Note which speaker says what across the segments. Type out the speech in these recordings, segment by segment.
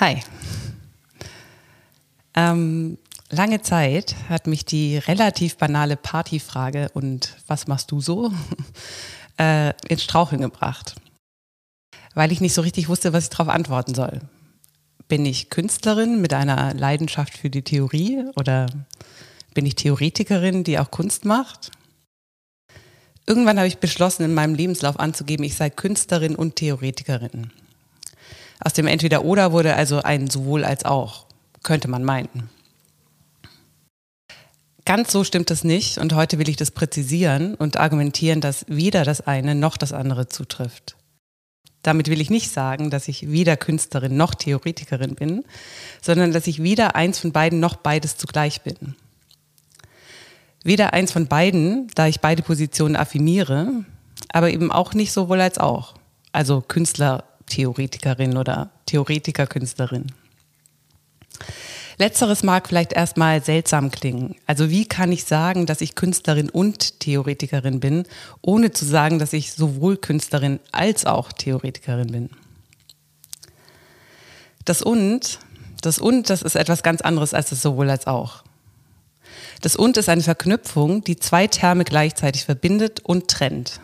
Speaker 1: Hi. Ähm, lange Zeit hat mich die relativ banale Partyfrage und was machst du so äh, ins Straucheln gebracht, weil ich nicht so richtig wusste, was ich darauf antworten soll. Bin ich Künstlerin mit einer Leidenschaft für die Theorie oder bin ich Theoretikerin, die auch Kunst macht? Irgendwann habe ich beschlossen, in meinem Lebenslauf anzugeben, ich sei Künstlerin und Theoretikerin. Aus dem Entweder-Oder wurde also ein sowohl als auch, könnte man meinen. Ganz so stimmt es nicht und heute will ich das präzisieren und argumentieren, dass weder das eine noch das andere zutrifft. Damit will ich nicht sagen, dass ich weder Künstlerin noch Theoretikerin bin, sondern dass ich weder eins von beiden noch beides zugleich bin. Weder eins von beiden, da ich beide Positionen affirmiere, aber eben auch nicht sowohl als auch. Also Künstler Theoretikerin oder Theoretikerkünstlerin. Letzteres mag vielleicht erstmal seltsam klingen. Also wie kann ich sagen, dass ich Künstlerin und Theoretikerin bin, ohne zu sagen, dass ich sowohl Künstlerin als auch Theoretikerin bin? Das und, das und, das ist etwas ganz anderes als das sowohl als auch. Das und ist eine Verknüpfung, die zwei Terme gleichzeitig verbindet und trennt.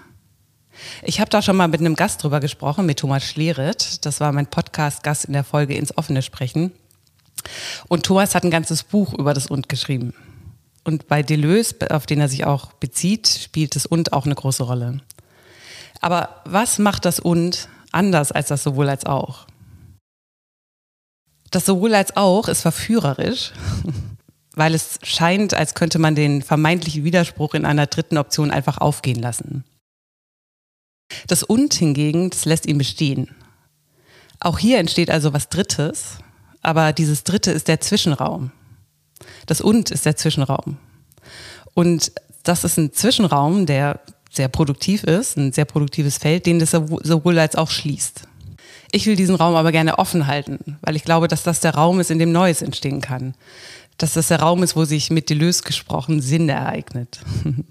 Speaker 1: Ich habe da schon mal mit einem Gast drüber gesprochen, mit Thomas Schleret. Das war mein Podcast-Gast in der Folge ins offene Sprechen. Und Thomas hat ein ganzes Buch über das Und geschrieben. Und bei Deleuze, auf den er sich auch bezieht, spielt das Und auch eine große Rolle. Aber was macht das Und anders als das sowohl als auch? Das sowohl als auch ist verführerisch, weil es scheint, als könnte man den vermeintlichen Widerspruch in einer dritten Option einfach aufgehen lassen. Das Und hingegen, das lässt ihn bestehen. Auch hier entsteht also was Drittes, aber dieses Dritte ist der Zwischenraum. Das Und ist der Zwischenraum. Und das ist ein Zwischenraum, der sehr produktiv ist, ein sehr produktives Feld, den das sowohl als auch schließt. Ich will diesen Raum aber gerne offen halten, weil ich glaube, dass das der Raum ist, in dem Neues entstehen kann. Dass das der Raum ist, wo sich mit Deleuze gesprochen Sinn ereignet.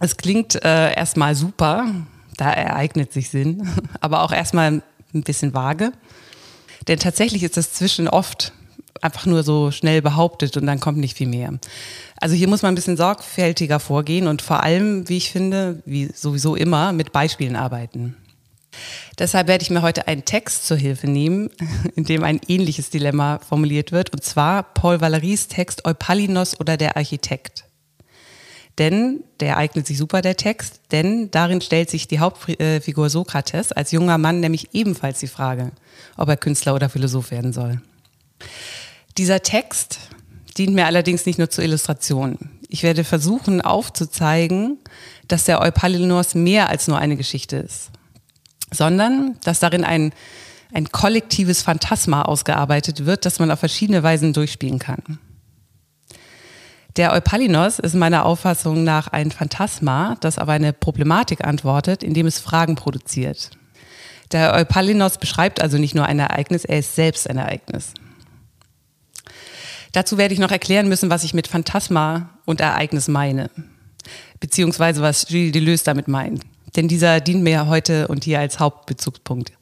Speaker 1: Es klingt äh, erstmal super, da ereignet sich Sinn, aber auch erstmal ein bisschen vage. Denn tatsächlich ist das Zwischen oft einfach nur so schnell behauptet und dann kommt nicht viel mehr. Also hier muss man ein bisschen sorgfältiger vorgehen und vor allem, wie ich finde, wie sowieso immer, mit Beispielen arbeiten. Deshalb werde ich mir heute einen Text zur Hilfe nehmen, in dem ein ähnliches Dilemma formuliert wird, und zwar Paul Valéry's Text Eupalinos oder der Architekt. Denn, der eignet sich super, der Text, denn darin stellt sich die Hauptfigur Sokrates als junger Mann nämlich ebenfalls die Frage, ob er Künstler oder Philosoph werden soll. Dieser Text dient mir allerdings nicht nur zur Illustration. Ich werde versuchen aufzuzeigen, dass der Eupalinos mehr als nur eine Geschichte ist, sondern dass darin ein, ein kollektives Phantasma ausgearbeitet wird, das man auf verschiedene Weisen durchspielen kann. Der Eupalinos ist meiner Auffassung nach ein Phantasma, das aber eine Problematik antwortet, indem es Fragen produziert. Der Eupalinos beschreibt also nicht nur ein Ereignis, er ist selbst ein Ereignis. Dazu werde ich noch erklären müssen, was ich mit Phantasma und Ereignis meine, beziehungsweise was Gilles Deleuze damit meint. Denn dieser dient mir heute und hier als Hauptbezugspunkt.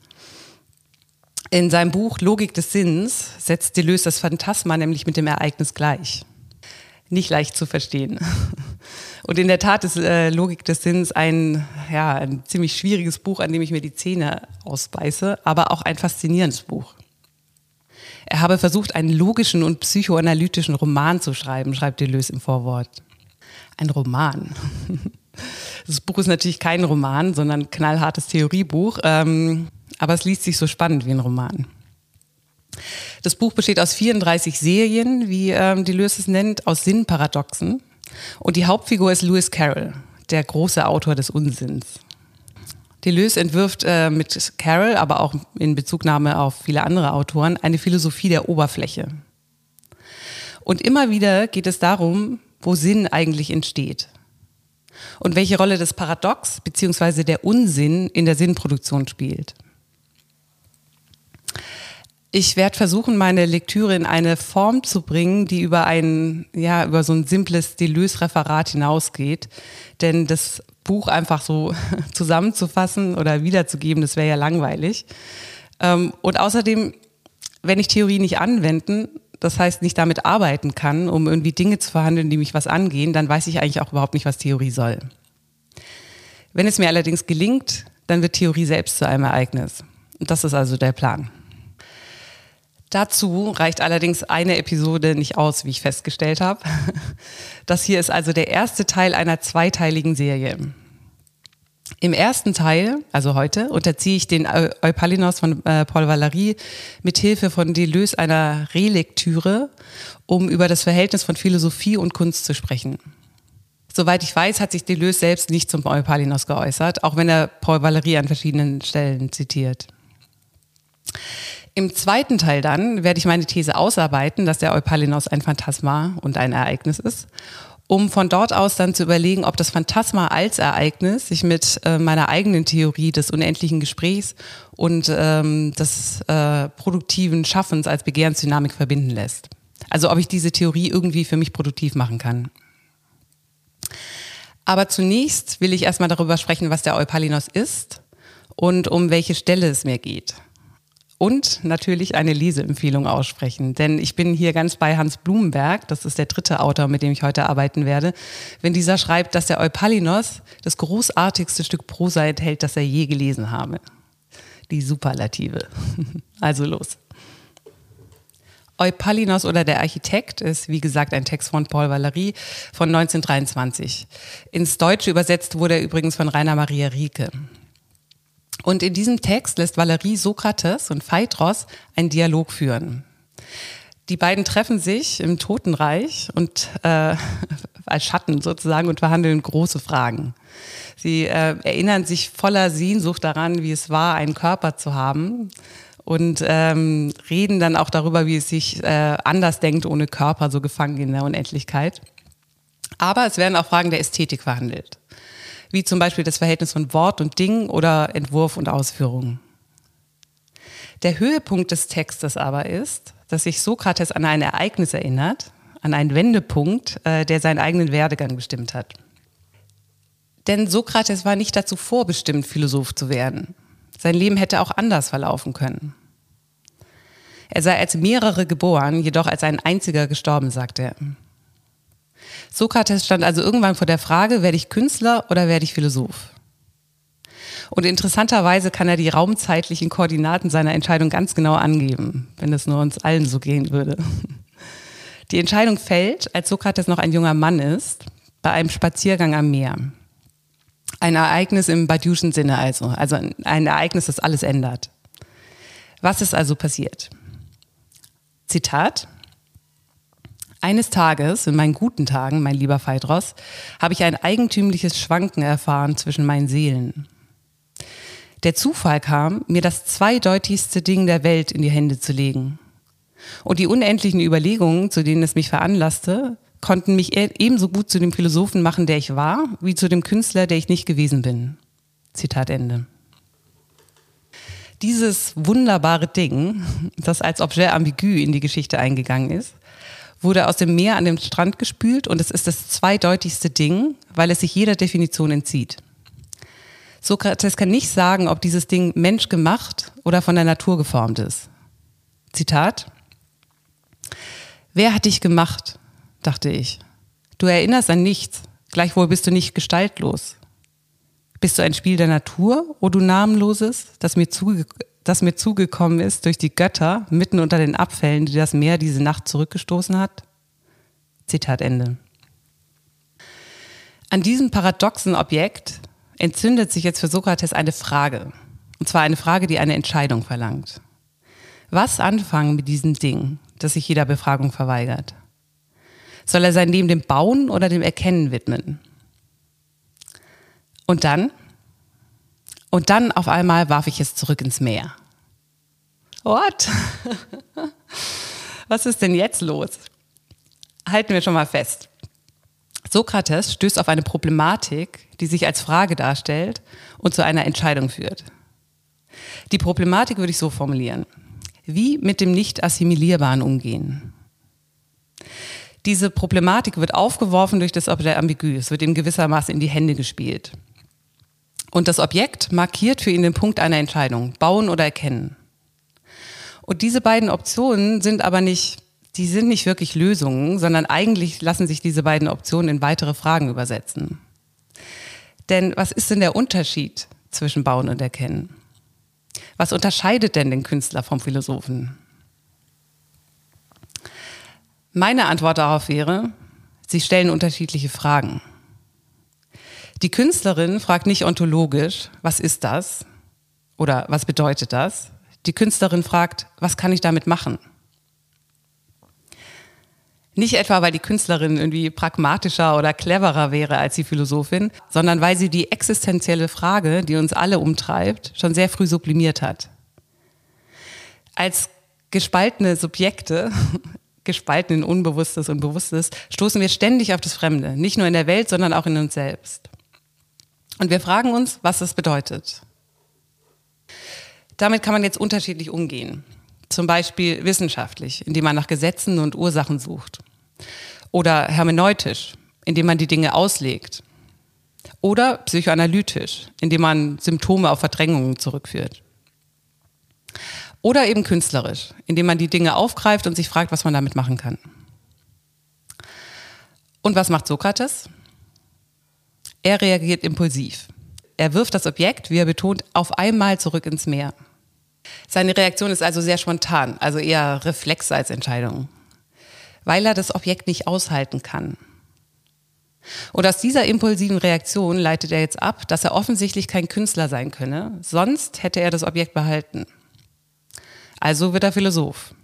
Speaker 1: In seinem Buch Logik des Sinns setzt Deleuze das Phantasma nämlich mit dem Ereignis gleich nicht leicht zu verstehen. Und in der Tat ist äh, Logik des Sinns ein, ja, ein ziemlich schwieriges Buch, an dem ich mir die Zähne ausbeiße, aber auch ein faszinierendes Buch. Er habe versucht, einen logischen und psychoanalytischen Roman zu schreiben, schreibt Deleuze im Vorwort. Ein Roman. Das Buch ist natürlich kein Roman, sondern knallhartes Theoriebuch, ähm, aber es liest sich so spannend wie ein Roman. Das Buch besteht aus 34 Serien, wie ähm, Deleuze es nennt, aus Sinnparadoxen. Und die Hauptfigur ist Lewis Carroll, der große Autor des Unsinns. Deleuze entwirft äh, mit Carroll, aber auch in Bezugnahme auf viele andere Autoren, eine Philosophie der Oberfläche. Und immer wieder geht es darum, wo Sinn eigentlich entsteht. Und welche Rolle das Paradox bzw. der Unsinn in der Sinnproduktion spielt. Ich werde versuchen, meine Lektüre in eine Form zu bringen, die über ein, ja, über so ein simples Deleuze-Referat hinausgeht. Denn das Buch einfach so zusammenzufassen oder wiederzugeben, das wäre ja langweilig. Ähm, und außerdem, wenn ich Theorie nicht anwenden, das heißt nicht damit arbeiten kann, um irgendwie Dinge zu verhandeln, die mich was angehen, dann weiß ich eigentlich auch überhaupt nicht, was Theorie soll. Wenn es mir allerdings gelingt, dann wird Theorie selbst zu einem Ereignis. Und das ist also der Plan. Dazu reicht allerdings eine Episode nicht aus, wie ich festgestellt habe. Das hier ist also der erste Teil einer zweiteiligen Serie. Im ersten Teil, also heute, unterziehe ich den Eupalinos von äh, Paul Valéry mit Hilfe von Deleuze einer Relektüre, um über das Verhältnis von Philosophie und Kunst zu sprechen. Soweit ich weiß, hat sich Deleuze selbst nicht zum Eupalinos geäußert, auch wenn er Paul Valéry an verschiedenen Stellen zitiert. Im zweiten Teil dann werde ich meine These ausarbeiten, dass der Eupalinos ein Phantasma und ein Ereignis ist, um von dort aus dann zu überlegen, ob das Phantasma als Ereignis sich mit äh, meiner eigenen Theorie des unendlichen Gesprächs und ähm, des äh, produktiven Schaffens als Begehrensdynamik verbinden lässt. Also ob ich diese Theorie irgendwie für mich produktiv machen kann. Aber zunächst will ich erstmal darüber sprechen, was der Eupalinos ist und um welche Stelle es mir geht und natürlich eine Leseempfehlung aussprechen. Denn ich bin hier ganz bei Hans Blumenberg, das ist der dritte Autor, mit dem ich heute arbeiten werde, wenn dieser schreibt, dass der Eupalinos das großartigste Stück Prosa enthält, das er je gelesen habe. Die Superlative. Also los. Eupalinos oder der Architekt ist, wie gesagt, ein Text von Paul Valéry von 1923. Ins Deutsche übersetzt wurde er übrigens von Rainer Maria Rieke. Und in diesem Text lässt Valerie Sokrates und Phaedros einen Dialog führen. Die beiden treffen sich im Totenreich und äh, als Schatten sozusagen und verhandeln große Fragen. Sie äh, erinnern sich voller Sehnsucht daran, wie es war, einen Körper zu haben und ähm, reden dann auch darüber, wie es sich äh, anders denkt ohne Körper, so gefangen in der Unendlichkeit. Aber es werden auch Fragen der Ästhetik verhandelt wie zum Beispiel das Verhältnis von Wort und Ding oder Entwurf und Ausführung. Der Höhepunkt des Textes aber ist, dass sich Sokrates an ein Ereignis erinnert, an einen Wendepunkt, äh, der seinen eigenen Werdegang bestimmt hat. Denn Sokrates war nicht dazu vorbestimmt, Philosoph zu werden. Sein Leben hätte auch anders verlaufen können. Er sei als mehrere geboren, jedoch als ein einziger gestorben, sagt er. Sokrates stand also irgendwann vor der Frage, werde ich Künstler oder werde ich Philosoph? Und interessanterweise kann er die raumzeitlichen Koordinaten seiner Entscheidung ganz genau angeben, wenn es nur uns allen so gehen würde. Die Entscheidung fällt, als Sokrates noch ein junger Mann ist, bei einem Spaziergang am Meer. Ein Ereignis im Badiouschen Sinne also, also ein Ereignis, das alles ändert. Was ist also passiert? Zitat. Eines Tages, in meinen guten Tagen, mein lieber Phaedros, habe ich ein eigentümliches Schwanken erfahren zwischen meinen Seelen. Der Zufall kam, mir das zweideutigste Ding der Welt in die Hände zu legen. Und die unendlichen Überlegungen, zu denen es mich veranlasste, konnten mich e-, ebenso gut zu dem Philosophen machen, der ich war, wie zu dem Künstler, der ich nicht gewesen bin. Zitat Ende. Dieses wunderbare Ding, das als Objet ambigu in die Geschichte eingegangen ist, wurde aus dem Meer an den Strand gespült und es ist das zweideutigste Ding, weil es sich jeder Definition entzieht. Sokrates kann nicht sagen, ob dieses Ding menschgemacht oder von der Natur geformt ist. Zitat. Wer hat dich gemacht? dachte ich. Du erinnerst an nichts, gleichwohl bist du nicht gestaltlos. Bist du ein Spiel der Natur, o du Namenloses, das mir, zuge das mir zugekommen ist durch die Götter mitten unter den Abfällen, die das Meer diese Nacht zurückgestoßen hat? Zitat Ende. An diesem paradoxen Objekt entzündet sich jetzt für Sokrates eine Frage. Und zwar eine Frage, die eine Entscheidung verlangt. Was anfangen mit diesem Ding, das sich jeder Befragung verweigert? Soll er sein Leben dem Bauen oder dem Erkennen widmen? Und dann? Und dann auf einmal warf ich es zurück ins Meer. What? Was ist denn jetzt los? Halten wir schon mal fest. Sokrates stößt auf eine Problematik, die sich als Frage darstellt und zu einer Entscheidung führt. Die Problematik würde ich so formulieren. Wie mit dem nicht assimilierbaren umgehen? Diese Problematik wird aufgeworfen durch das Objekt ambigu. Es wird ihm gewissermaßen in die Hände gespielt. Und das Objekt markiert für ihn den Punkt einer Entscheidung, bauen oder erkennen. Und diese beiden Optionen sind aber nicht, die sind nicht wirklich Lösungen, sondern eigentlich lassen sich diese beiden Optionen in weitere Fragen übersetzen. Denn was ist denn der Unterschied zwischen Bauen und Erkennen? Was unterscheidet denn den Künstler vom Philosophen? Meine Antwort darauf wäre, sie stellen unterschiedliche Fragen. Die Künstlerin fragt nicht ontologisch, was ist das oder was bedeutet das? Die Künstlerin fragt, was kann ich damit machen? Nicht etwa, weil die Künstlerin irgendwie pragmatischer oder cleverer wäre als die Philosophin, sondern weil sie die existenzielle Frage, die uns alle umtreibt, schon sehr früh sublimiert hat. Als gespaltene Subjekte, gespalten in Unbewusstes und Bewusstes, stoßen wir ständig auf das Fremde, nicht nur in der Welt, sondern auch in uns selbst. Und wir fragen uns, was das bedeutet. Damit kann man jetzt unterschiedlich umgehen. Zum Beispiel wissenschaftlich, indem man nach Gesetzen und Ursachen sucht. Oder hermeneutisch, indem man die Dinge auslegt. Oder psychoanalytisch, indem man Symptome auf Verdrängungen zurückführt. Oder eben künstlerisch, indem man die Dinge aufgreift und sich fragt, was man damit machen kann. Und was macht Sokrates? Er reagiert impulsiv. Er wirft das Objekt, wie er betont, auf einmal zurück ins Meer. Seine Reaktion ist also sehr spontan, also eher Reflex als Entscheidung, weil er das Objekt nicht aushalten kann. Und aus dieser impulsiven Reaktion leitet er jetzt ab, dass er offensichtlich kein Künstler sein könne, sonst hätte er das Objekt behalten. Also wird er Philosoph.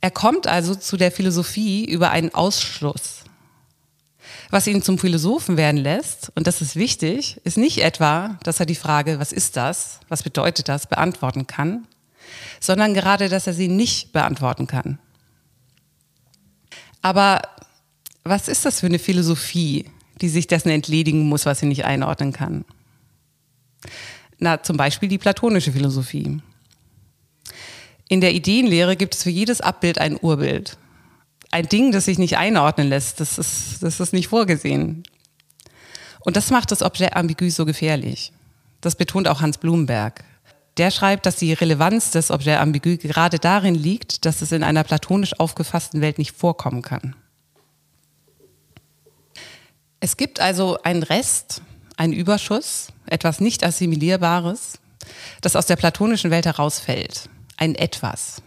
Speaker 1: Er kommt also zu der Philosophie über einen Ausschluss. Was ihn zum Philosophen werden lässt, und das ist wichtig, ist nicht etwa, dass er die Frage, was ist das, was bedeutet das, beantworten kann, sondern gerade, dass er sie nicht beantworten kann. Aber was ist das für eine Philosophie, die sich dessen entledigen muss, was sie nicht einordnen kann? Na, zum Beispiel die platonische Philosophie. In der Ideenlehre gibt es für jedes Abbild ein Urbild ein Ding, das sich nicht einordnen lässt. Das ist, das ist nicht vorgesehen. Und das macht das Objet ambigu so gefährlich. Das betont auch Hans Blumenberg. Der schreibt, dass die Relevanz des Objet ambigu gerade darin liegt, dass es in einer platonisch aufgefassten Welt nicht vorkommen kann. Es gibt also einen Rest, einen Überschuss, etwas nicht Assimilierbares, das aus der platonischen Welt herausfällt. Ein Etwas.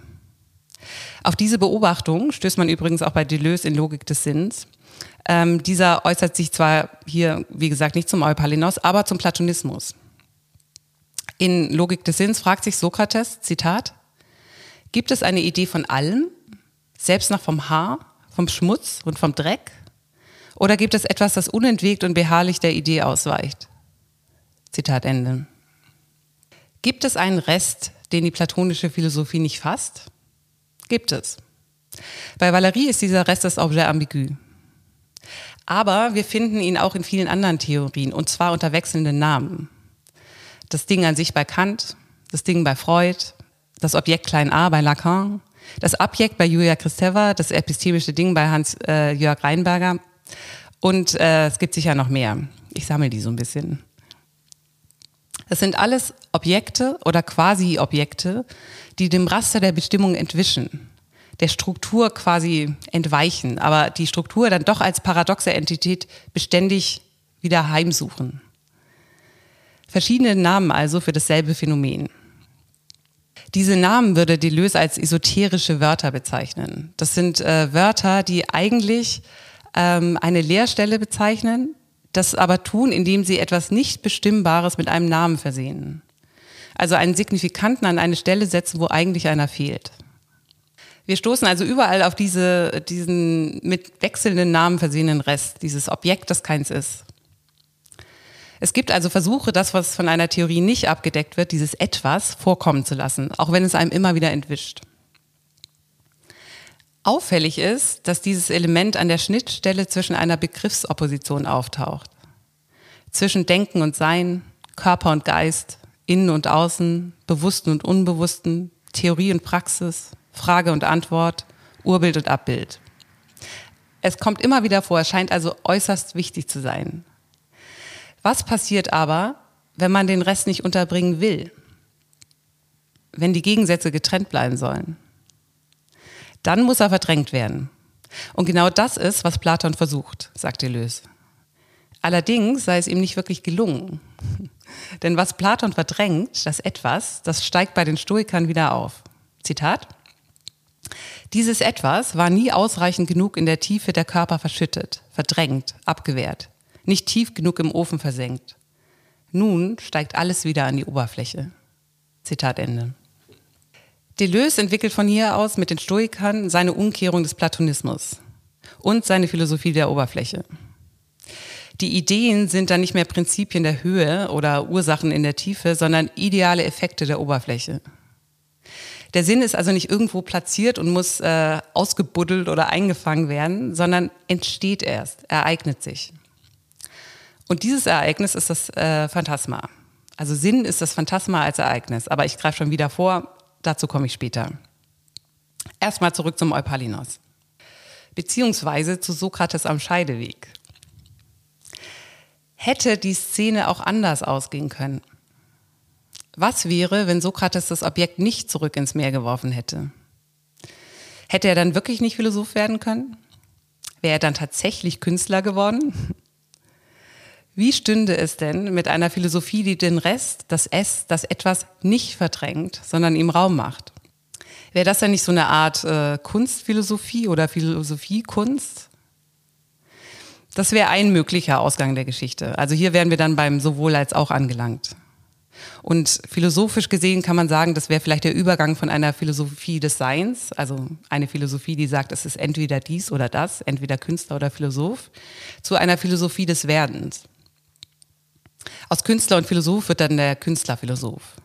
Speaker 1: Auf diese Beobachtung stößt man übrigens auch bei Deleuze in Logik des Sinns. Ähm, dieser äußert sich zwar hier, wie gesagt, nicht zum Eupalinos, aber zum Platonismus. In Logik des Sinns fragt sich Sokrates, Zitat, gibt es eine Idee von allem, selbst noch vom Haar, vom Schmutz und vom Dreck? Oder gibt es etwas, das unentwegt und beharrlich der Idee ausweicht? Zitat Ende. Gibt es einen Rest, den die platonische Philosophie nicht fasst? Gibt es. Bei Valerie ist dieser Rest des Objets ambigu. Aber wir finden ihn auch in vielen anderen Theorien, und zwar unter wechselnden Namen. Das Ding an sich bei Kant, das Ding bei Freud, das Objekt klein a bei Lacan, das Objekt bei Julia Kristeva, das epistemische Ding bei Hans-Jörg äh, Reinberger und äh, es gibt sicher noch mehr. Ich sammle die so ein bisschen. Das sind alles Objekte oder Quasi-Objekte, die dem Raster der Bestimmung entwischen, der Struktur quasi entweichen, aber die Struktur dann doch als paradoxe Entität beständig wieder heimsuchen. Verschiedene Namen also für dasselbe Phänomen. Diese Namen würde Deleuze als esoterische Wörter bezeichnen. Das sind äh, Wörter, die eigentlich ähm, eine Leerstelle bezeichnen, das aber tun, indem sie etwas nicht Bestimmbares mit einem Namen versehen. Also einen Signifikanten an eine Stelle setzen, wo eigentlich einer fehlt. Wir stoßen also überall auf diese, diesen mit wechselnden Namen versehenen Rest, dieses Objekt, das keins ist. Es gibt also Versuche, das, was von einer Theorie nicht abgedeckt wird, dieses Etwas vorkommen zu lassen, auch wenn es einem immer wieder entwischt. Auffällig ist, dass dieses Element an der Schnittstelle zwischen einer Begriffsopposition auftaucht. Zwischen Denken und Sein, Körper und Geist, Innen und Außen, Bewussten und Unbewussten, Theorie und Praxis, Frage und Antwort, Urbild und Abbild. Es kommt immer wieder vor, scheint also äußerst wichtig zu sein. Was passiert aber, wenn man den Rest nicht unterbringen will? wenn die Gegensätze getrennt bleiben sollen. Dann muss er verdrängt werden. Und genau das ist, was Platon versucht, sagt Deleuze. Allerdings sei es ihm nicht wirklich gelungen. Denn was Platon verdrängt, das Etwas, das steigt bei den Stoikern wieder auf. Zitat. Dieses Etwas war nie ausreichend genug in der Tiefe der Körper verschüttet, verdrängt, abgewehrt, nicht tief genug im Ofen versenkt. Nun steigt alles wieder an die Oberfläche. Zitat Ende. Deleuze entwickelt von hier aus mit den Stoikern seine Umkehrung des Platonismus und seine Philosophie der Oberfläche. Die Ideen sind dann nicht mehr Prinzipien der Höhe oder Ursachen in der Tiefe, sondern ideale Effekte der Oberfläche. Der Sinn ist also nicht irgendwo platziert und muss äh, ausgebuddelt oder eingefangen werden, sondern entsteht erst, ereignet sich. Und dieses Ereignis ist das äh, Phantasma. Also Sinn ist das Phantasma als Ereignis. Aber ich greife schon wieder vor, dazu komme ich später. Erstmal zurück zum Eupalinos. Beziehungsweise zu Sokrates am Scheideweg. Hätte die Szene auch anders ausgehen können? Was wäre, wenn Sokrates das Objekt nicht zurück ins Meer geworfen hätte? Hätte er dann wirklich nicht Philosoph werden können? Wäre er dann tatsächlich Künstler geworden? Wie stünde es denn mit einer Philosophie, die den Rest, das Es, das Etwas nicht verdrängt, sondern ihm Raum macht? Wäre das dann nicht so eine Art äh, Kunstphilosophie oder Philosophiekunst? Das wäre ein möglicher Ausgang der Geschichte. Also hier wären wir dann beim sowohl als auch angelangt. Und philosophisch gesehen kann man sagen, das wäre vielleicht der Übergang von einer Philosophie des Seins, also eine Philosophie, die sagt, es ist entweder dies oder das, entweder Künstler oder Philosoph, zu einer Philosophie des Werdens. Aus Künstler und Philosoph wird dann der Künstlerphilosoph.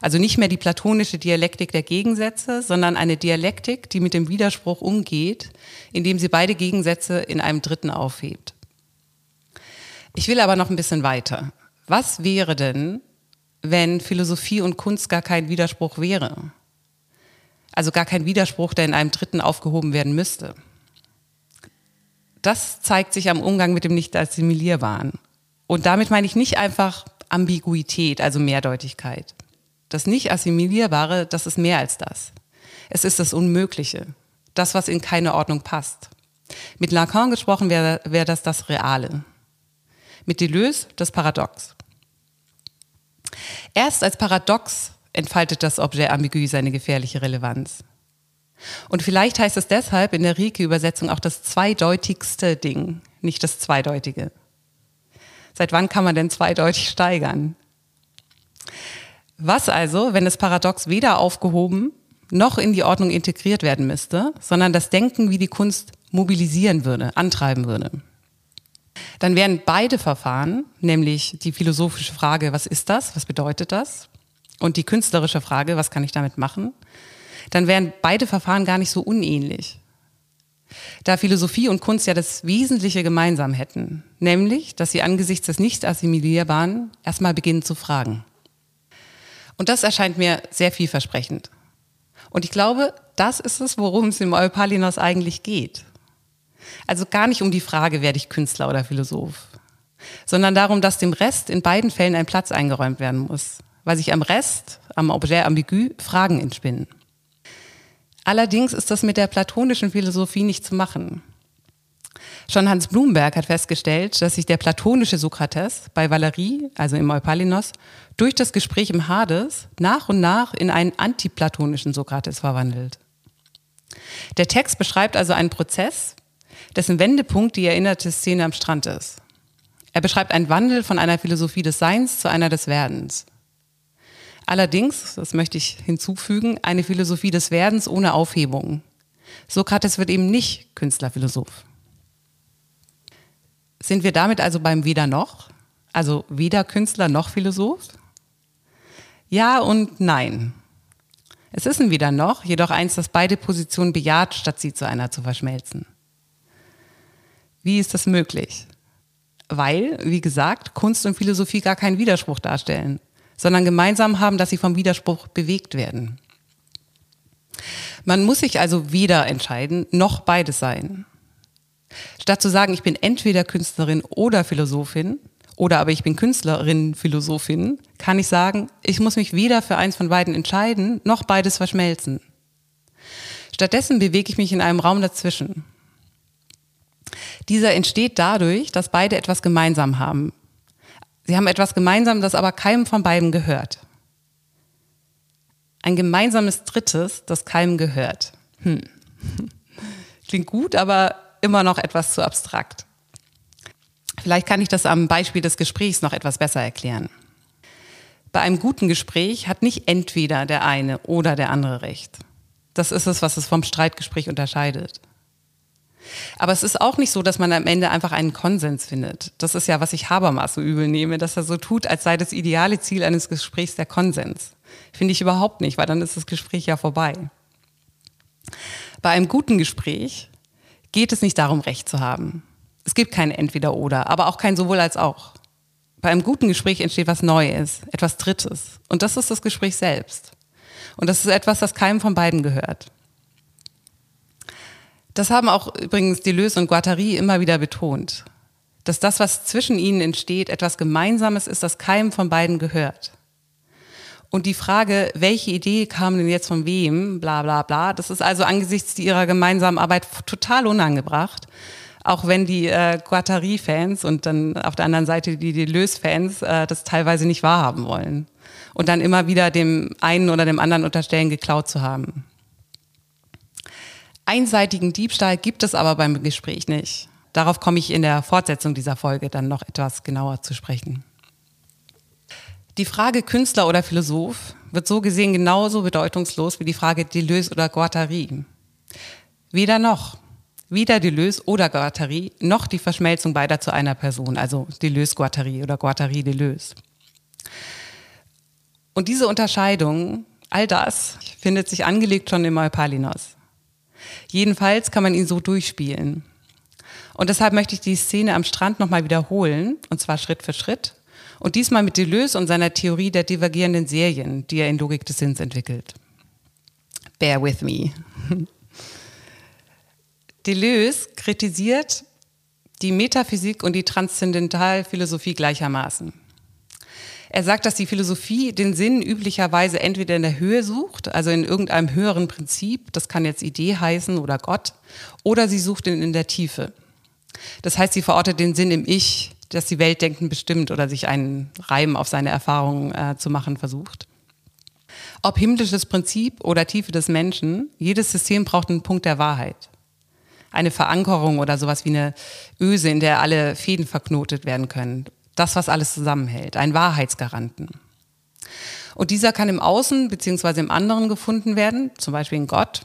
Speaker 1: Also nicht mehr die platonische Dialektik der Gegensätze, sondern eine Dialektik, die mit dem Widerspruch umgeht, indem sie beide Gegensätze in einem dritten aufhebt. Ich will aber noch ein bisschen weiter. Was wäre denn, wenn Philosophie und Kunst gar kein Widerspruch wäre? Also gar kein Widerspruch, der in einem dritten aufgehoben werden müsste. Das zeigt sich am Umgang mit dem Nicht-Assimilierbaren. Und damit meine ich nicht einfach Ambiguität, also Mehrdeutigkeit. Das Nicht-Assimilierbare, das ist mehr als das. Es ist das Unmögliche, das, was in keine Ordnung passt. Mit Lacan gesprochen wäre wär das das Reale. Mit Deleuze das Paradox. Erst als Paradox entfaltet das Objet ambigu seine gefährliche Relevanz. Und vielleicht heißt es deshalb in der Rieke-Übersetzung auch das zweideutigste Ding, nicht das Zweideutige. Seit wann kann man denn zweideutig steigern? Was also, wenn das Paradox weder aufgehoben noch in die Ordnung integriert werden müsste, sondern das Denken wie die Kunst mobilisieren würde, antreiben würde? Dann wären beide Verfahren, nämlich die philosophische Frage, was ist das, was bedeutet das, und die künstlerische Frage, was kann ich damit machen, dann wären beide Verfahren gar nicht so unähnlich. Da Philosophie und Kunst ja das Wesentliche gemeinsam hätten, nämlich, dass sie angesichts des Nicht-Assimilierbaren erstmal beginnen zu fragen. Und das erscheint mir sehr vielversprechend. Und ich glaube, das ist es, worum es im Eupalinos eigentlich geht. Also gar nicht um die Frage, werde ich Künstler oder Philosoph, sondern darum, dass dem Rest in beiden Fällen ein Platz eingeräumt werden muss, weil sich am Rest, am Objet ambigu, Fragen entspinnen. Allerdings ist das mit der platonischen Philosophie nicht zu machen. Schon Hans Blumberg hat festgestellt, dass sich der platonische Sokrates bei Valerie, also im Eupalinos, durch das Gespräch im Hades nach und nach in einen antiplatonischen Sokrates verwandelt. Der Text beschreibt also einen Prozess, dessen Wendepunkt die erinnerte Szene am Strand ist. Er beschreibt einen Wandel von einer Philosophie des Seins zu einer des Werdens. Allerdings, das möchte ich hinzufügen, eine Philosophie des Werdens ohne Aufhebung. Sokrates wird eben nicht Künstlerphilosoph. Sind wir damit also beim Weder noch? Also weder Künstler noch Philosoph? Ja und nein. Es ist ein Weder noch, jedoch eins, das beide Positionen bejaht, statt sie zu einer zu verschmelzen. Wie ist das möglich? Weil, wie gesagt, Kunst und Philosophie gar keinen Widerspruch darstellen sondern gemeinsam haben, dass sie vom Widerspruch bewegt werden. Man muss sich also weder entscheiden, noch beides sein. Statt zu sagen, ich bin entweder Künstlerin oder Philosophin oder aber ich bin Künstlerin, Philosophin, kann ich sagen, ich muss mich weder für eins von beiden entscheiden, noch beides verschmelzen. Stattdessen bewege ich mich in einem Raum dazwischen. Dieser entsteht dadurch, dass beide etwas gemeinsam haben. Sie haben etwas gemeinsam, das aber keinem von beiden gehört. Ein gemeinsames Drittes, das keinem gehört. Hm. Klingt gut, aber immer noch etwas zu abstrakt. Vielleicht kann ich das am Beispiel des Gesprächs noch etwas besser erklären. Bei einem guten Gespräch hat nicht entweder der eine oder der andere recht. Das ist es, was es vom Streitgespräch unterscheidet. Aber es ist auch nicht so, dass man am Ende einfach einen Konsens findet. Das ist ja, was ich Habermas so übel nehme, dass er so tut, als sei das ideale Ziel eines Gesprächs der Konsens. Finde ich überhaupt nicht, weil dann ist das Gespräch ja vorbei. Bei einem guten Gespräch geht es nicht darum, Recht zu haben. Es gibt kein Entweder-Oder, aber auch kein sowohl als auch. Bei einem guten Gespräch entsteht was Neues, etwas Drittes. Und das ist das Gespräch selbst. Und das ist etwas, das keinem von beiden gehört. Das haben auch übrigens Deleuze und Guattari immer wieder betont. Dass das, was zwischen ihnen entsteht, etwas Gemeinsames ist, das keinem von beiden gehört. Und die Frage, welche Idee kam denn jetzt von wem, bla bla bla, das ist also angesichts ihrer gemeinsamen Arbeit total unangebracht auch wenn die äh, Guattari-Fans und dann auf der anderen Seite die Deleuze-Fans äh, das teilweise nicht wahrhaben wollen. Und dann immer wieder dem einen oder dem anderen unterstellen, geklaut zu haben. Einseitigen Diebstahl gibt es aber beim Gespräch nicht. Darauf komme ich in der Fortsetzung dieser Folge dann noch etwas genauer zu sprechen. Die Frage Künstler oder Philosoph wird so gesehen genauso bedeutungslos wie die Frage Deleuze oder Guattari. Weder noch. Weder Deleuze oder Guattari noch die Verschmelzung beider zu einer Person, also Deleuze-Guattari oder Guattari-Deleuze. Und diese Unterscheidung, all das, findet sich angelegt schon im Eupalinos. Jedenfalls kann man ihn so durchspielen. Und deshalb möchte ich die Szene am Strand nochmal wiederholen, und zwar Schritt für Schritt. Und diesmal mit Deleuze und seiner Theorie der divergierenden Serien, die er in Logik des Sinns entwickelt. Bear with me. Deleuze kritisiert die Metaphysik und die Transzendentalphilosophie gleichermaßen. Er sagt, dass die Philosophie den Sinn üblicherweise entweder in der Höhe sucht, also in irgendeinem höheren Prinzip, das kann jetzt Idee heißen oder Gott, oder sie sucht ihn in der Tiefe. Das heißt, sie verortet den Sinn im Ich, das die Weltdenken bestimmt oder sich einen Reim auf seine Erfahrungen äh, zu machen versucht. Ob himmlisches Prinzip oder Tiefe des Menschen, jedes System braucht einen Punkt der Wahrheit eine Verankerung oder sowas wie eine Öse, in der alle Fäden verknotet werden können. Das, was alles zusammenhält, ein Wahrheitsgaranten. Und dieser kann im Außen beziehungsweise im anderen gefunden werden, zum Beispiel in Gott,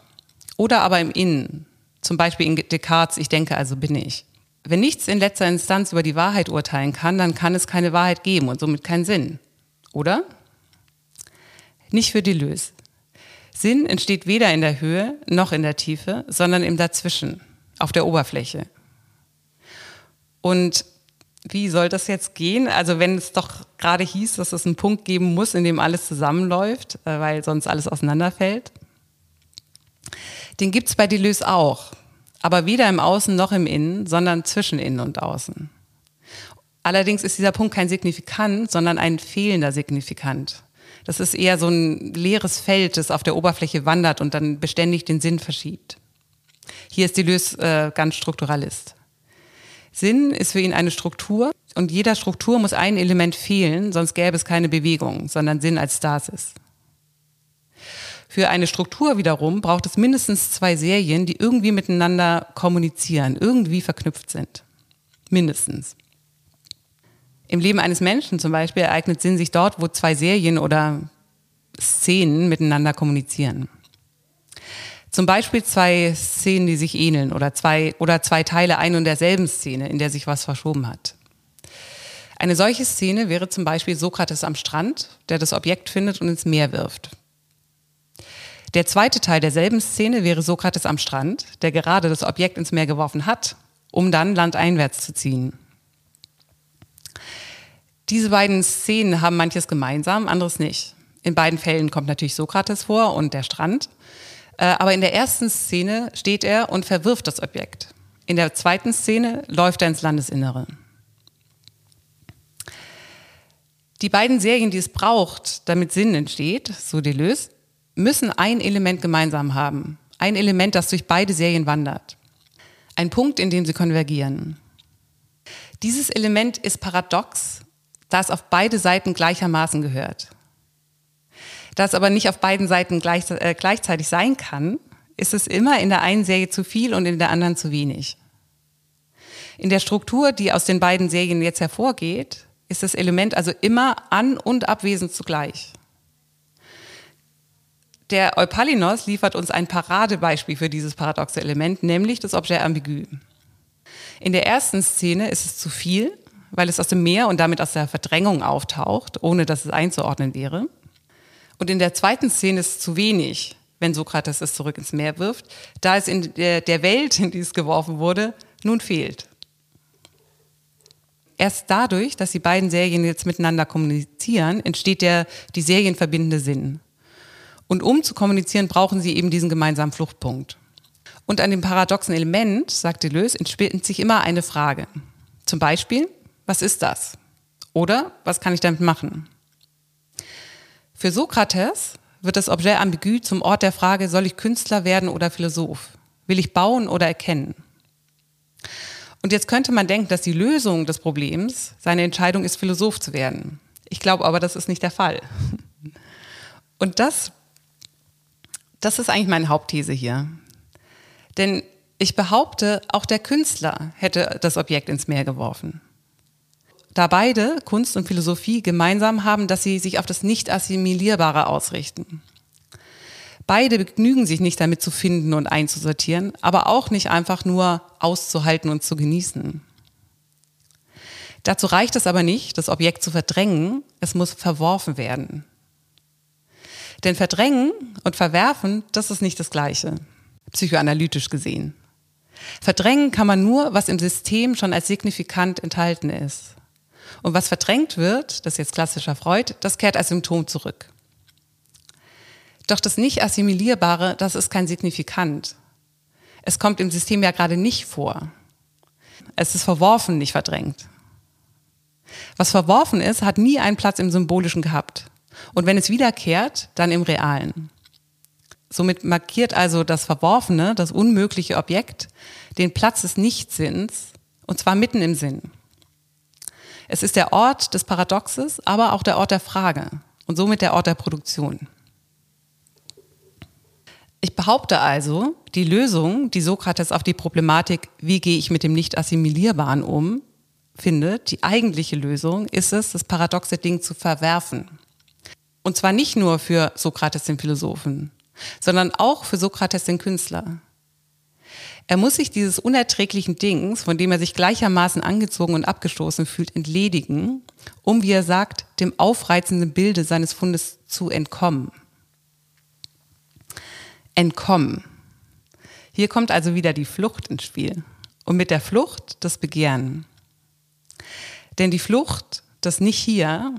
Speaker 1: oder aber im Innen, zum Beispiel in Descartes, ich denke, also bin ich. Wenn nichts in letzter Instanz über die Wahrheit urteilen kann, dann kann es keine Wahrheit geben und somit keinen Sinn. Oder? Nicht für Deleuze. Sinn entsteht weder in der Höhe noch in der Tiefe, sondern im Dazwischen auf der Oberfläche. Und wie soll das jetzt gehen? Also wenn es doch gerade hieß, dass es einen Punkt geben muss, in dem alles zusammenläuft, äh, weil sonst alles auseinanderfällt. Den gibt es bei Deleuze auch, aber weder im Außen noch im Innen, sondern zwischen Innen und Außen. Allerdings ist dieser Punkt kein Signifikant, sondern ein fehlender Signifikant. Das ist eher so ein leeres Feld, das auf der Oberfläche wandert und dann beständig den Sinn verschiebt. Hier ist Deleuze äh, ganz Strukturalist. Sinn ist für ihn eine Struktur und jeder Struktur muss ein Element fehlen, sonst gäbe es keine Bewegung, sondern Sinn als Stasis. Für eine Struktur wiederum braucht es mindestens zwei Serien, die irgendwie miteinander kommunizieren, irgendwie verknüpft sind. Mindestens. Im Leben eines Menschen zum Beispiel ereignet Sinn sich dort, wo zwei Serien oder Szenen miteinander kommunizieren. Zum Beispiel zwei Szenen, die sich ähneln oder zwei, oder zwei Teile ein und derselben Szene, in der sich was verschoben hat. Eine solche Szene wäre zum Beispiel Sokrates am Strand, der das Objekt findet und ins Meer wirft. Der zweite Teil derselben Szene wäre Sokrates am Strand, der gerade das Objekt ins Meer geworfen hat, um dann landeinwärts zu ziehen. Diese beiden Szenen haben manches gemeinsam, anderes nicht. In beiden Fällen kommt natürlich Sokrates vor und der Strand. Äh, aber in der ersten Szene steht er und verwirft das Objekt. In der zweiten Szene läuft er ins Landesinnere. Die beiden Serien, die es braucht, damit Sinn entsteht, so Deleuze, müssen ein Element gemeinsam haben. Ein Element, das durch beide Serien wandert. Ein Punkt, in dem sie konvergieren. Dieses Element ist paradox, da es auf beide Seiten gleichermaßen gehört. Da es aber nicht auf beiden Seiten gleich, äh, gleichzeitig sein kann, ist es immer in der einen Serie zu viel und in der anderen zu wenig. In der Struktur, die aus den beiden Serien jetzt hervorgeht, ist das Element also immer an- und abwesend zugleich. Der Eupalinos liefert uns ein Paradebeispiel für dieses paradoxe Element, nämlich das Objet ambigu. In der ersten Szene ist es zu viel, weil es aus dem Meer und damit aus der Verdrängung auftaucht, ohne dass es einzuordnen wäre. Und in der zweiten Szene ist es zu wenig, wenn Sokrates es zurück ins Meer wirft, da es in der Welt, in die es geworfen wurde, nun fehlt. Erst dadurch, dass die beiden Serien jetzt miteinander kommunizieren, entsteht der die Serien verbindende Sinn. Und um zu kommunizieren, brauchen sie eben diesen gemeinsamen Fluchtpunkt. Und an dem paradoxen Element, sagt Deleuze, entspinnt sich immer eine Frage. Zum Beispiel, was ist das? Oder was kann ich damit machen? Für Sokrates wird das Objet ambigu zum Ort der Frage, soll ich Künstler werden oder Philosoph? Will ich bauen oder erkennen? Und jetzt könnte man denken, dass die Lösung des Problems seine Entscheidung ist, Philosoph zu werden. Ich glaube aber, das ist nicht der Fall. Und das, das ist eigentlich meine Hauptthese hier. Denn ich behaupte, auch der Künstler hätte das Objekt ins Meer geworfen. Da beide, Kunst und Philosophie, gemeinsam haben, dass sie sich auf das Nicht-Assimilierbare ausrichten. Beide begnügen sich nicht damit zu finden und einzusortieren, aber auch nicht einfach nur auszuhalten und zu genießen. Dazu reicht es aber nicht, das Objekt zu verdrängen, es muss verworfen werden. Denn verdrängen und verwerfen, das ist nicht das Gleiche, psychoanalytisch gesehen. Verdrängen kann man nur, was im System schon als signifikant enthalten ist. Und was verdrängt wird, das ist jetzt klassischer Freud, das kehrt als Symptom zurück. Doch das nicht assimilierbare, das ist kein Signifikant. Es kommt im System ja gerade nicht vor. Es ist verworfen, nicht verdrängt. Was verworfen ist, hat nie einen Platz im Symbolischen gehabt. Und wenn es wiederkehrt, dann im Realen. Somit markiert also das Verworfene, das unmögliche Objekt, den Platz des Nichtsinns, und zwar mitten im Sinn. Es ist der Ort des Paradoxes, aber auch der Ort der Frage und somit der Ort der Produktion. Ich behaupte also, die Lösung, die Sokrates auf die Problematik, wie gehe ich mit dem Nicht-Assimilierbaren um, findet, die eigentliche Lösung ist es, das paradoxe Ding zu verwerfen. Und zwar nicht nur für Sokrates den Philosophen, sondern auch für Sokrates den Künstler. Er muss sich dieses unerträglichen Dings, von dem er sich gleichermaßen angezogen und abgestoßen fühlt, entledigen, um, wie er sagt, dem aufreizenden Bilde seines Fundes zu entkommen entkommen. Hier kommt also wieder die Flucht ins Spiel. Und mit der Flucht das Begehren. Denn die Flucht, das nicht hier,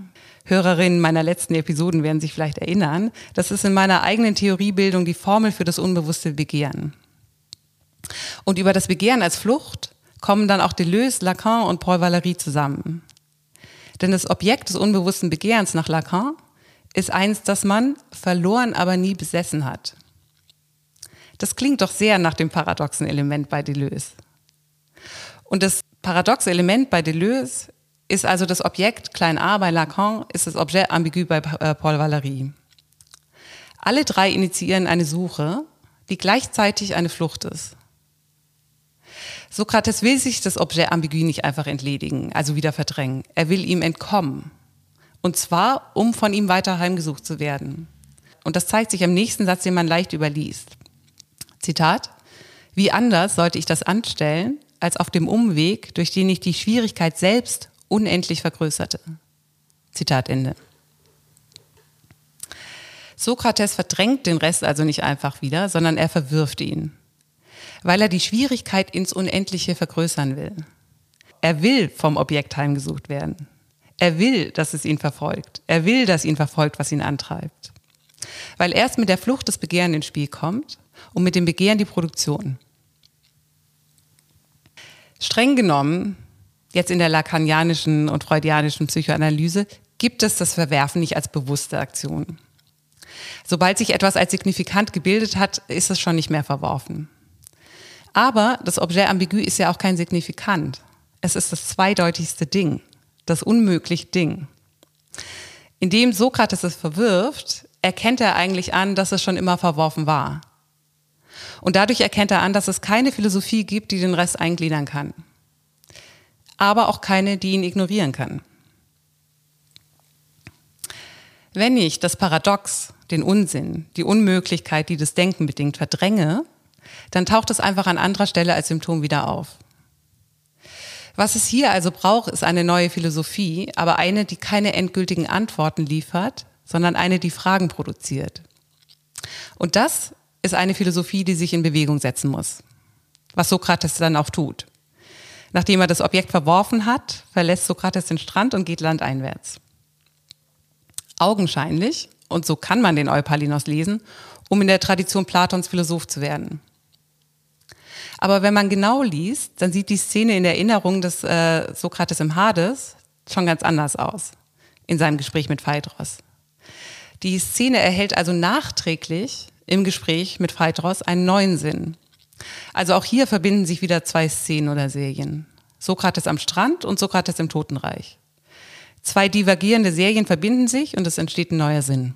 Speaker 1: Hörerinnen meiner letzten Episoden werden sich vielleicht erinnern, das ist in meiner eigenen Theoriebildung die Formel für das unbewusste Begehren. Und über das Begehren als Flucht kommen dann auch Deleuze, Lacan und Paul Valéry zusammen. Denn das Objekt des unbewussten Begehrens nach Lacan ist eins, das man verloren, aber nie besessen hat. Das klingt doch sehr nach dem paradoxen Element bei Deleuze. Und das paradoxe Element bei Deleuze ist also das Objekt, klein a bei Lacan, ist das Objet ambigu bei äh, Paul Valéry. Alle drei initiieren eine Suche, die gleichzeitig eine Flucht ist. Sokrates will sich das Objet ambigu nicht einfach entledigen, also wieder verdrängen. Er will ihm entkommen. Und zwar, um von ihm weiter heimgesucht zu werden. Und das zeigt sich am nächsten Satz, den man leicht überliest. Zitat, wie anders sollte ich das anstellen, als auf dem Umweg, durch den ich die Schwierigkeit selbst unendlich vergrößerte. Zitat Ende. Sokrates verdrängt den Rest also nicht einfach wieder, sondern er verwirft ihn, weil er die Schwierigkeit ins Unendliche vergrößern will. Er will vom Objekt heimgesucht werden. Er will, dass es ihn verfolgt. Er will, dass ihn verfolgt, was ihn antreibt. Weil erst mit der Flucht des Begehren ins Spiel kommt und mit dem Begehren die Produktion. Streng genommen, jetzt in der lacanianischen und freudianischen Psychoanalyse, gibt es das Verwerfen nicht als bewusste Aktion. Sobald sich etwas als signifikant gebildet hat, ist es schon nicht mehr verworfen. Aber das Objet ambigu ist ja auch kein Signifikant. Es ist das zweideutigste Ding, das unmögliche Ding. Indem Sokrates es verwirft, erkennt er eigentlich an, dass es schon immer verworfen war. Und dadurch erkennt er an, dass es keine Philosophie gibt, die den Rest eingliedern kann. Aber auch keine, die ihn ignorieren kann. Wenn ich das Paradox, den Unsinn, die Unmöglichkeit, die das Denken bedingt, verdränge, dann taucht es einfach an anderer Stelle als Symptom wieder auf. Was es hier also braucht, ist eine neue Philosophie, aber eine, die keine endgültigen Antworten liefert, sondern eine, die Fragen produziert. Und das ist eine Philosophie, die sich in Bewegung setzen muss. Was Sokrates dann auch tut. Nachdem er das Objekt verworfen hat, verlässt Sokrates den Strand und geht landeinwärts. Augenscheinlich, und so kann man den Eupalinos lesen, um in der Tradition Platons Philosoph zu werden. Aber wenn man genau liest, dann sieht die Szene in der Erinnerung des äh, Sokrates im Hades schon ganz anders aus in seinem Gespräch mit Phaedros. Die Szene erhält also nachträglich im Gespräch mit Phaedros einen neuen Sinn. Also auch hier verbinden sich wieder zwei Szenen oder Serien. Sokrates am Strand und Sokrates im Totenreich. Zwei divergierende Serien verbinden sich und es entsteht ein neuer Sinn.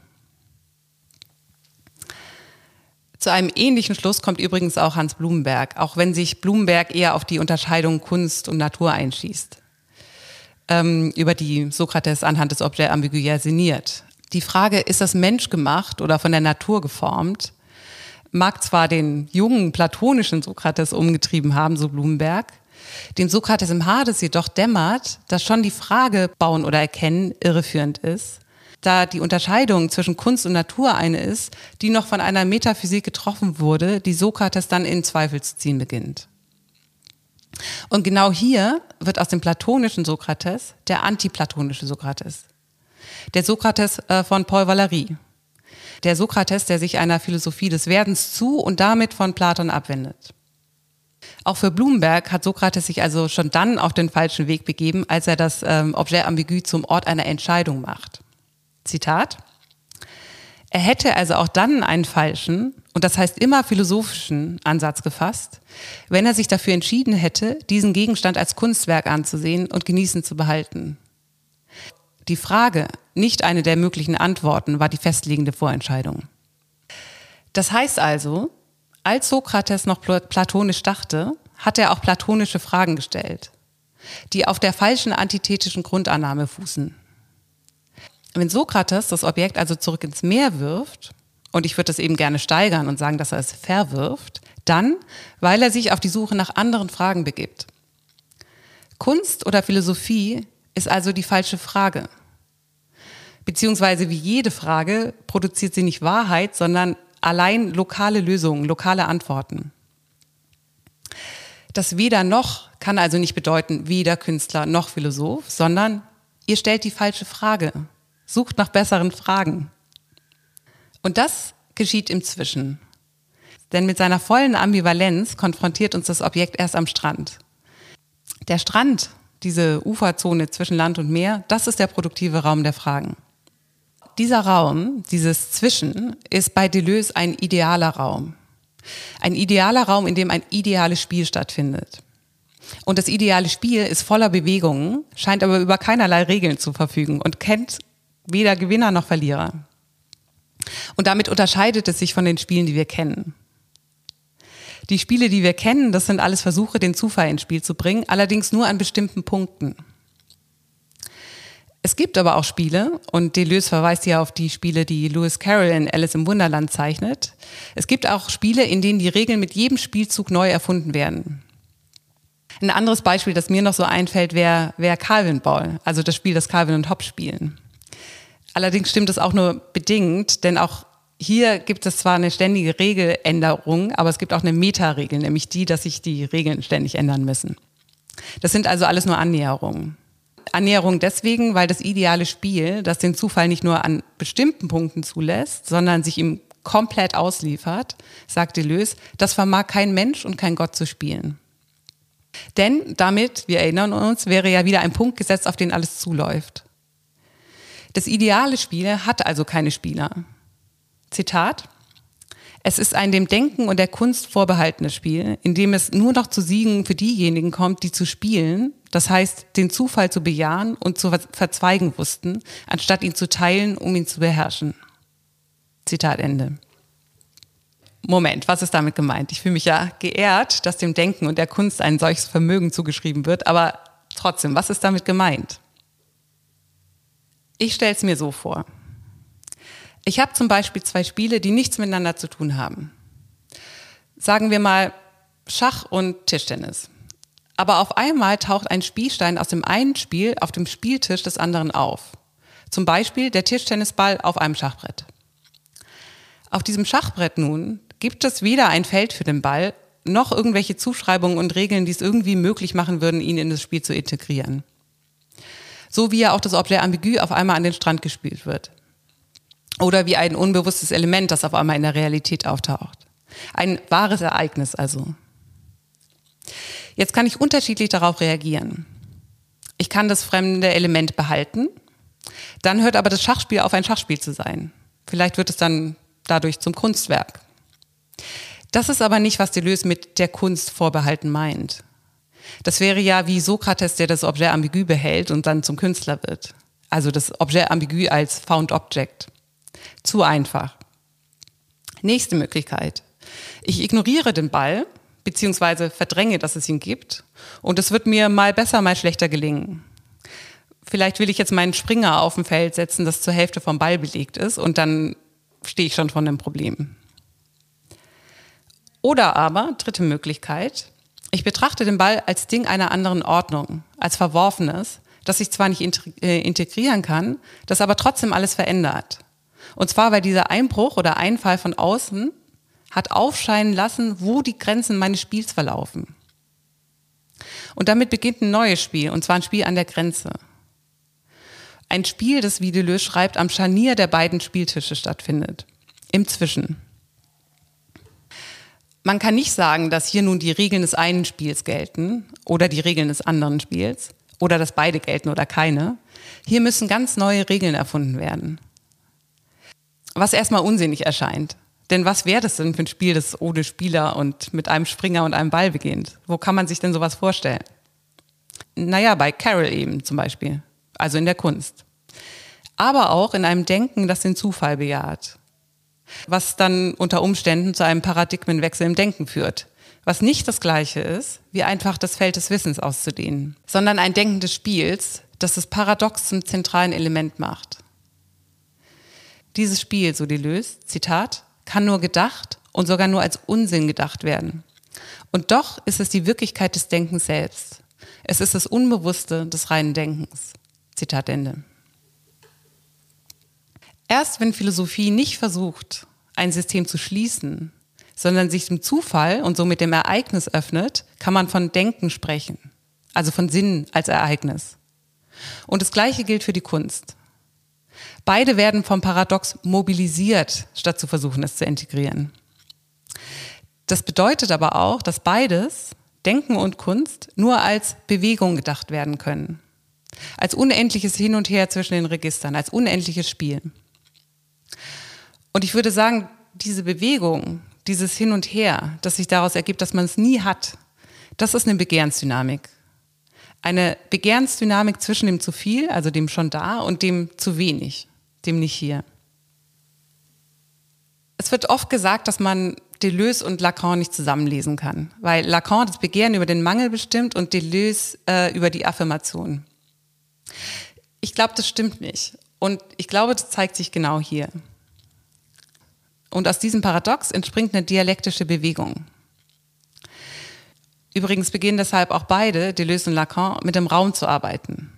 Speaker 1: Zu einem ähnlichen Schluss kommt übrigens auch Hans Blumenberg, auch wenn sich Blumenberg eher auf die Unterscheidung Kunst und Natur einschießt, ähm, über die Sokrates anhand des Objets ambiguier sinniert. Die Frage, ist das menschgemacht oder von der Natur geformt, mag zwar den jungen platonischen Sokrates umgetrieben haben, so Blumenberg, dem Sokrates im Hades jedoch dämmert, dass schon die Frage bauen oder erkennen irreführend ist da die Unterscheidung zwischen Kunst und Natur eine ist, die noch von einer Metaphysik getroffen wurde, die Sokrates dann in Zweifel zu ziehen beginnt. Und genau hier wird aus dem platonischen Sokrates der antiplatonische Sokrates. Der Sokrates äh, von Paul Valéry. Der Sokrates, der sich einer Philosophie des Werdens zu und damit von Platon abwendet. Auch für Blumenberg hat Sokrates sich also schon dann auf den falschen Weg begeben, als er das ähm, Objet ambigu zum Ort einer Entscheidung macht. Zitat, er hätte also auch dann einen falschen, und das heißt immer philosophischen Ansatz gefasst, wenn er sich dafür entschieden hätte, diesen Gegenstand als Kunstwerk anzusehen und genießen zu behalten. Die Frage, nicht eine der möglichen Antworten, war die festliegende Vorentscheidung. Das heißt also, als Sokrates noch platonisch dachte, hat er auch platonische Fragen gestellt, die auf der falschen antithetischen Grundannahme fußen. Wenn Sokrates das Objekt also zurück ins Meer wirft, und ich würde das eben gerne steigern und sagen, dass er es verwirft, dann, weil er sich auf die Suche nach anderen Fragen begibt. Kunst oder Philosophie ist also die falsche Frage. Beziehungsweise wie jede Frage produziert sie nicht Wahrheit, sondern allein lokale Lösungen, lokale Antworten. Das weder noch kann also nicht bedeuten weder Künstler noch Philosoph, sondern ihr stellt die falsche Frage sucht nach besseren Fragen. Und das geschieht im Zwischen. Denn mit seiner vollen Ambivalenz konfrontiert uns das Objekt erst am Strand. Der Strand, diese Uferzone zwischen Land und Meer, das ist der produktive Raum der Fragen. Dieser Raum, dieses Zwischen, ist bei Deleuze ein idealer Raum. Ein idealer Raum, in dem ein ideales Spiel stattfindet. Und das ideale Spiel ist voller Bewegungen, scheint aber über keinerlei Regeln zu verfügen und kennt weder Gewinner noch Verlierer. Und damit unterscheidet es sich von den Spielen, die wir kennen. Die Spiele, die wir kennen, das sind alles Versuche, den Zufall ins Spiel zu bringen, allerdings nur an bestimmten Punkten. Es gibt aber auch Spiele, und Deleuze verweist ja auf die Spiele, die Lewis Carroll in Alice im Wunderland zeichnet. Es gibt auch Spiele, in denen die Regeln mit jedem Spielzug neu erfunden werden. Ein anderes Beispiel, das mir noch so einfällt, wäre wär Calvin Ball, also das Spiel, das Calvin und Hobbes spielen. Allerdings stimmt es auch nur bedingt, denn auch hier gibt es zwar eine ständige Regeländerung, aber es gibt auch eine Meta-Regel, nämlich die, dass sich die Regeln ständig ändern müssen. Das sind also alles nur Annäherungen. Annäherung deswegen, weil das ideale Spiel, das den Zufall nicht nur an bestimmten Punkten zulässt, sondern sich ihm komplett ausliefert, sagt Deleuze, das vermag kein Mensch und kein Gott zu spielen. Denn damit, wir erinnern uns, wäre ja wieder ein Punkt gesetzt, auf den alles zuläuft. Das ideale Spiel hat also keine Spieler. Zitat. Es ist ein dem Denken und der Kunst vorbehaltenes Spiel, in dem es nur noch zu Siegen für diejenigen kommt, die zu spielen, das heißt, den Zufall zu bejahen und zu verzweigen wussten, anstatt ihn zu teilen, um ihn zu beherrschen. Zitat Ende. Moment, was ist damit gemeint? Ich fühle mich ja geehrt, dass dem Denken und der Kunst ein solches Vermögen zugeschrieben wird, aber trotzdem, was ist damit gemeint? Ich stelle es mir so vor. Ich habe zum Beispiel zwei Spiele, die nichts miteinander zu tun haben. Sagen wir mal Schach und Tischtennis. Aber auf einmal taucht ein Spielstein aus dem einen Spiel auf dem Spieltisch des anderen auf. Zum Beispiel der Tischtennisball auf einem Schachbrett. Auf diesem Schachbrett nun gibt es weder ein Feld für den Ball, noch irgendwelche Zuschreibungen und Regeln, die es irgendwie möglich machen würden, ihn in das Spiel zu integrieren. So wie ja auch das Objet ambigu auf einmal an den Strand gespielt wird. Oder wie ein unbewusstes Element, das auf einmal in der Realität auftaucht. Ein wahres Ereignis also. Jetzt kann ich unterschiedlich darauf reagieren. Ich kann das fremde Element behalten, dann hört aber das Schachspiel auf ein Schachspiel zu sein. Vielleicht wird es dann dadurch zum Kunstwerk. Das ist aber nicht, was Deleuze mit der Kunst vorbehalten meint. Das wäre ja wie Sokrates, der das Objet ambigu behält und dann zum Künstler wird. Also das Objet ambigu als Found Object. Zu einfach. Nächste Möglichkeit. Ich ignoriere den Ball, beziehungsweise verdränge, dass es ihn gibt. Und es wird mir mal besser, mal schlechter gelingen. Vielleicht will ich jetzt meinen Springer auf dem Feld setzen, das zur Hälfte vom Ball belegt ist, und dann stehe ich schon vor einem Problem. Oder aber, dritte Möglichkeit, ich betrachte den Ball als Ding einer anderen Ordnung, als Verworfenes, das ich zwar nicht äh, integrieren kann, das aber trotzdem alles verändert. Und zwar, weil dieser Einbruch oder Einfall von außen hat aufscheinen lassen, wo die Grenzen meines Spiels verlaufen. Und damit beginnt ein neues Spiel, und zwar ein Spiel an der Grenze. Ein Spiel, das, wie Deleuze schreibt, am Scharnier der beiden Spieltische stattfindet. Im Zwischen. Man kann nicht sagen, dass hier nun die Regeln des einen Spiels gelten oder die Regeln des anderen Spiels oder dass beide gelten oder keine. Hier müssen ganz neue Regeln erfunden werden. Was erstmal unsinnig erscheint. Denn was wäre das denn für ein Spiel, das ohne Spieler und mit einem Springer und einem Ball beginnt? Wo kann man sich denn sowas vorstellen? Naja, bei Carol eben zum Beispiel. Also in der Kunst. Aber auch in einem Denken, das den Zufall bejaht was dann unter Umständen zu einem Paradigmenwechsel im Denken führt. Was nicht das Gleiche ist, wie einfach das Feld des Wissens auszudehnen, sondern ein Denken des Spiels, das das Paradox zum zentralen Element macht. Dieses Spiel, so Deleuze, Zitat, kann nur gedacht und sogar nur als Unsinn gedacht werden. Und doch ist es die Wirklichkeit des Denkens selbst. Es ist das Unbewusste des reinen Denkens. Zitat Ende. Erst wenn Philosophie nicht versucht, ein System zu schließen, sondern sich dem Zufall und somit dem Ereignis öffnet, kann man von Denken sprechen, also von Sinn als Ereignis. Und das Gleiche gilt für die Kunst. Beide werden vom Paradox mobilisiert, statt zu versuchen, es zu integrieren. Das bedeutet aber auch, dass beides, Denken und Kunst, nur als Bewegung gedacht werden können. Als unendliches Hin und Her zwischen den Registern, als unendliches Spiel. Und ich würde sagen, diese Bewegung, dieses Hin und Her, das sich daraus ergibt, dass man es nie hat, das ist eine Begehrensdynamik. Eine Begehrensdynamik zwischen dem zu viel, also dem schon da, und dem zu wenig, dem nicht hier. Es wird oft gesagt, dass man Deleuze und Lacan nicht zusammenlesen kann, weil Lacan das Begehren über den Mangel bestimmt und Deleuze äh, über die Affirmation. Ich glaube, das stimmt nicht. Und ich glaube, das zeigt sich genau hier. Und aus diesem Paradox entspringt eine dialektische Bewegung. Übrigens beginnen deshalb auch beide, Deleuze und Lacan, mit dem Raum zu arbeiten.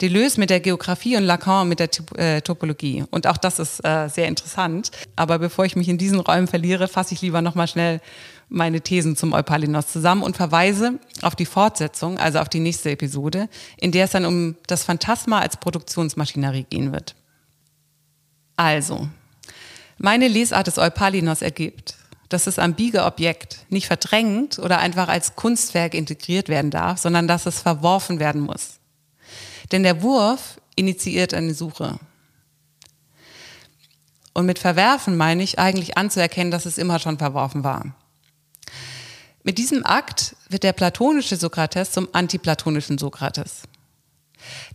Speaker 1: Deleuze mit der Geografie und Lacan mit der äh, Topologie. Und auch das ist äh, sehr interessant. Aber bevor ich mich in diesen Räumen verliere, fasse ich lieber nochmal schnell meine Thesen zum Eupalinos zusammen und verweise auf die Fortsetzung, also auf die nächste Episode, in der es dann um das Phantasma als Produktionsmaschinerie gehen wird. Also, meine Lesart des Eupalinos ergibt, dass das ambige Objekt nicht verdrängt oder einfach als Kunstwerk integriert werden darf, sondern dass es verworfen werden muss. Denn der Wurf initiiert eine Suche. Und mit verwerfen meine ich eigentlich anzuerkennen, dass es immer schon verworfen war. Mit diesem Akt wird der platonische Sokrates zum antiplatonischen Sokrates.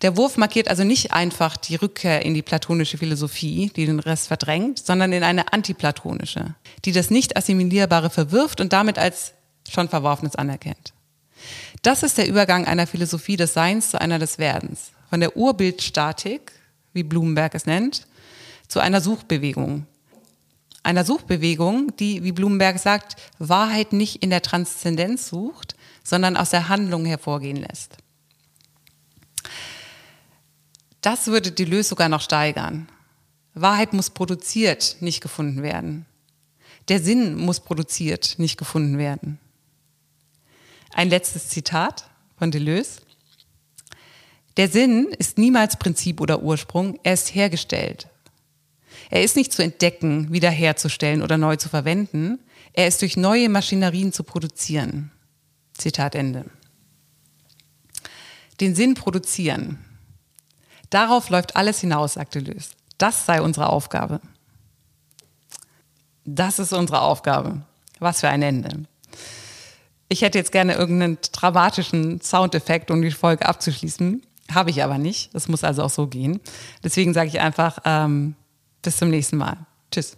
Speaker 1: Der Wurf markiert also nicht einfach die Rückkehr in die platonische Philosophie, die den Rest verdrängt, sondern in eine antiplatonische, die das nicht assimilierbare verwirft und damit als schon Verworfenes anerkennt. Das ist der Übergang einer Philosophie des Seins zu einer des Werdens. Von der Urbildstatik, wie Blumenberg es nennt, zu einer Suchbewegung. Einer Suchbewegung, die, wie Blumenberg sagt, Wahrheit nicht in der Transzendenz sucht, sondern aus der Handlung hervorgehen lässt. Das würde Lösung sogar noch steigern. Wahrheit muss produziert, nicht gefunden werden. Der Sinn muss produziert, nicht gefunden werden. Ein letztes Zitat von Deleuze. Der Sinn ist niemals Prinzip oder Ursprung, er ist hergestellt. Er ist nicht zu entdecken, wiederherzustellen oder neu zu verwenden, er ist durch neue Maschinerien zu produzieren. Zitat Ende. Den Sinn produzieren. Darauf läuft alles hinaus, sagte Lös. Das sei unsere Aufgabe. Das ist unsere Aufgabe. Was für ein Ende. Ich hätte jetzt gerne irgendeinen dramatischen Soundeffekt, um die Folge abzuschließen. Habe ich aber nicht. Das muss also auch so gehen. Deswegen sage ich einfach, ähm, bis zum nächsten Mal. Tschüss.